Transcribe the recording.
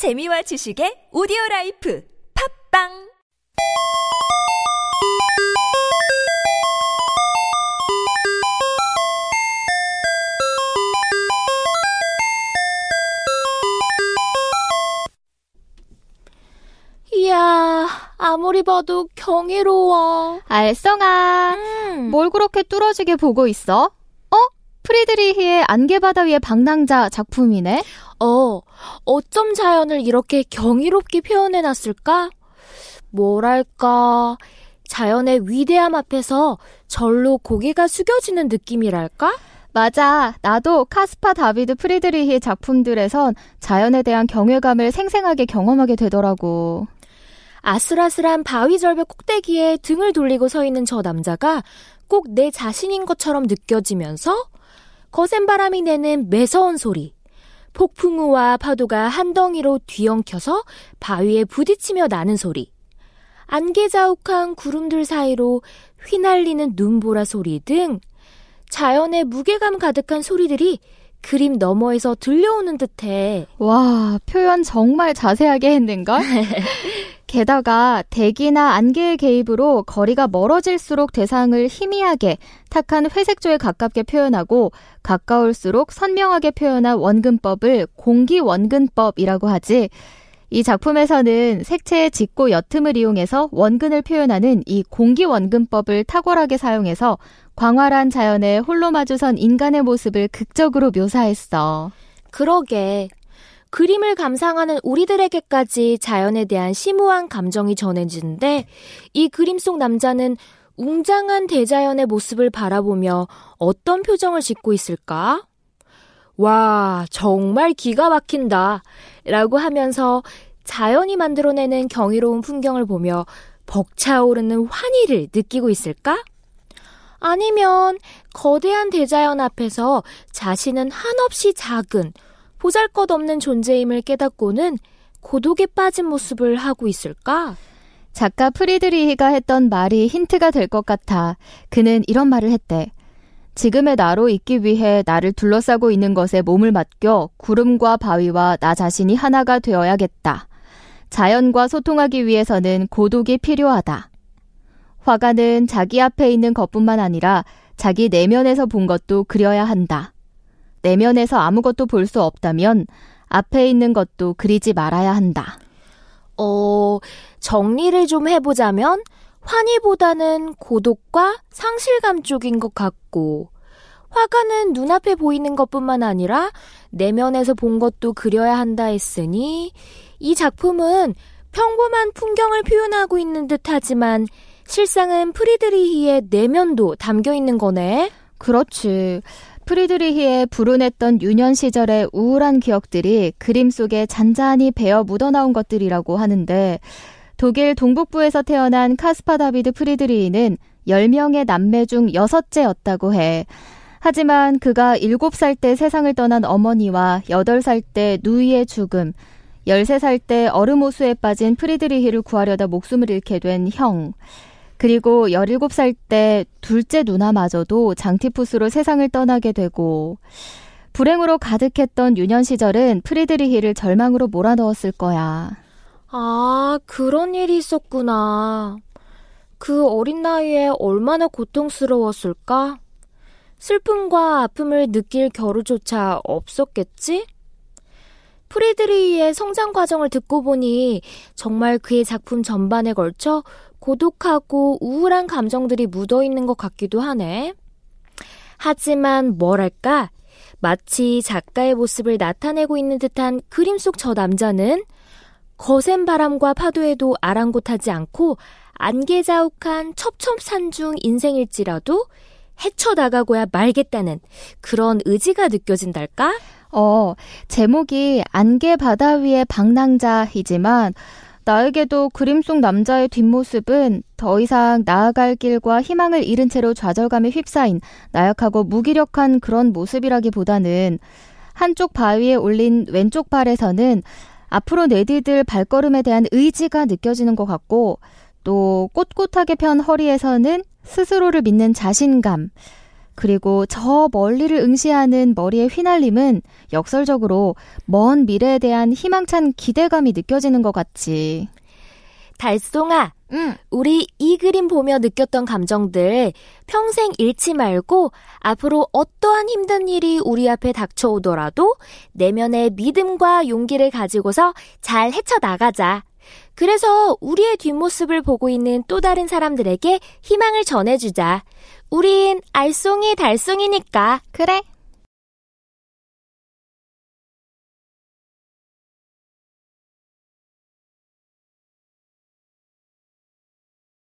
재미와 지식의 오디오 라이프 팟빵 이야, 아무리 봐도 경이로워. 알쏭아, 음. 뭘 그렇게 뚫어지게 보고 있어? 어? 프리드리히의 안개바다 위의 방랑자 작품이네? 어, 어쩜 자연을 이렇게 경이롭게 표현해놨을까? 뭐랄까, 자연의 위대함 앞에서 절로 고개가 숙여지는 느낌이랄까? 맞아. 나도 카스파 다비드 프리드리히의 작품들에선 자연에 대한 경외감을 생생하게 경험하게 되더라고. 아슬아슬한 바위 절벽 꼭대기에 등을 돌리고 서 있는 저 남자가 꼭 내 자신인 것처럼 느껴지면서 거센 바람이 내는 매서운 소리, 폭풍우와 파도가 한 덩이로 뒤엉켜서 바위에 부딪히며 나는 소리, 안개자욱한 구름들 사이로 휘날리는 눈보라 소리 등 자연의 무게감 가득한 소리들이 그림 너머에서 들려오는 듯해. 와, 표현 정말 자세하게 했는걸? 게다가 대기나 안개의 개입으로 거리가 멀어질수록 대상을 희미하게 탁한 회색조에 가깝게 표현하고 가까울수록 선명하게 표현한 원근법을 공기원근법이라고 하지. 이 작품에서는 색채의 짙고 옅음을 이용해서 원근을 표현하는 이 공기원근법을 탁월하게 사용해서 광활한 자연에 홀로 마주선 인간의 모습을 극적으로 묘사했어. 그러게. 그림을 감상하는 우리들에게까지 자연에 대한 심오한 감정이 전해지는데 이 그림 속 남자는 웅장한 대자연의 모습을 바라보며 어떤 표정을 짓고 있을까? 와, 정말 기가 막힌다. 라고 하면서 자연이 만들어내는 경이로운 풍경을 보며 벅차오르는 환희를 느끼고 있을까? 아니면 거대한 대자연 앞에서 자신은 한없이 작은 보잘 것 없는 존재임을 깨닫고는 고독에 빠진 모습을 하고 있을까? 작가 프리드리히가 했던 말이 힌트가 될 것 같아. 그는 이런 말을 했대. 지금의 나로 있기 위해 나를 둘러싸고 있는 것에 몸을 맡겨 구름과 바위와 나 자신이 하나가 되어야겠다. 자연과 소통하기 위해서는 고독이 필요하다. 화가는 자기 앞에 있는 것뿐만 아니라 자기 내면에서 본 것도 그려야 한다. 내면에서 아무것도 볼 수 없다면 앞에 있는 것도 그리지 말아야 한다. 어, 정리를 좀 해보자면 환희보다는 고독과 상실감 쪽인 것 같고 화가는 눈앞에 보이는 것뿐만 아니라 내면에서 본 것도 그려야 한다 했으니 이 작품은 평범한 풍경을 표현하고 있는 듯 하지만 실상은 프리드리히의 내면도 담겨 있는 거네. 그렇지. 프리드리히의 불운했던 유년 시절의 우울한 기억들이 그림 속에 잔잔히 배어 묻어나온 것들이라고 하는데 독일 동북부에서 태어난 카스파 다비드 프리드리히는 10명의 남매 중 6째였다고 해. 하지만 그가 7살 때 세상을 떠난 어머니와 8살 때 누이의 죽음, 13살 때 얼음호수에 빠진 프리드리히를 구하려다 목숨을 잃게 된 형, 그리고 17살 때 둘째 누나마저도 장티푸스로 세상을 떠나게 되고 불행으로 가득했던 유년 시절은 프리드리히를 절망으로 몰아넣었을 거야. 아, 그런 일이 있었구나. 그 어린 나이에 얼마나 고통스러웠을까? 슬픔과 아픔을 느낄 겨루조차 없었겠지? 프리드리히의 성장 과정을 듣고 보니 정말 그의 작품 전반에 걸쳐 고독하고 우울한 감정들이 묻어 있는 것 같기도 하네. 하지만 뭐랄까, 마치 작가의 모습을 나타내고 있는 듯한 그림 속 저 남자는 거센 바람과 파도에도 아랑곳하지 않고 안개자욱한 첩첩산중 인생일지라도 헤쳐나가고야 말겠다는 그런 의지가 느껴진달까? 어, 제목이 안개 바다 위의 방랑자이지만 나에게도 그림 속 남자의 뒷모습은 더 이상 나아갈 길과 희망을 잃은 채로 좌절감에 휩싸인 나약하고 무기력한 그런 모습이라기보다는 한쪽 바위에 올린 왼쪽 발에서는 앞으로 내디딜 발걸음에 대한 의지가 느껴지는 것 같고 또 꼿꼿하게 편 허리에서는 스스로를 믿는 자신감 그리고 저 멀리를 응시하는 머리의 휘날림은 역설적으로 먼 미래에 대한 희망찬 기대감이 느껴지는 것 같지. 달송아, 응. 우리 이 그림 보며 느꼈던 감정들 평생 잃지 말고 앞으로 어떠한 힘든 일이 우리 앞에 닥쳐오더라도 내면의 믿음과 용기를 가지고서 잘 헤쳐나가자. 그래서 우리의 뒷모습을 보고 있는 또 다른 사람들에게 희망을 전해주자. 우린 알쏭이 달쏭이니까. 그래.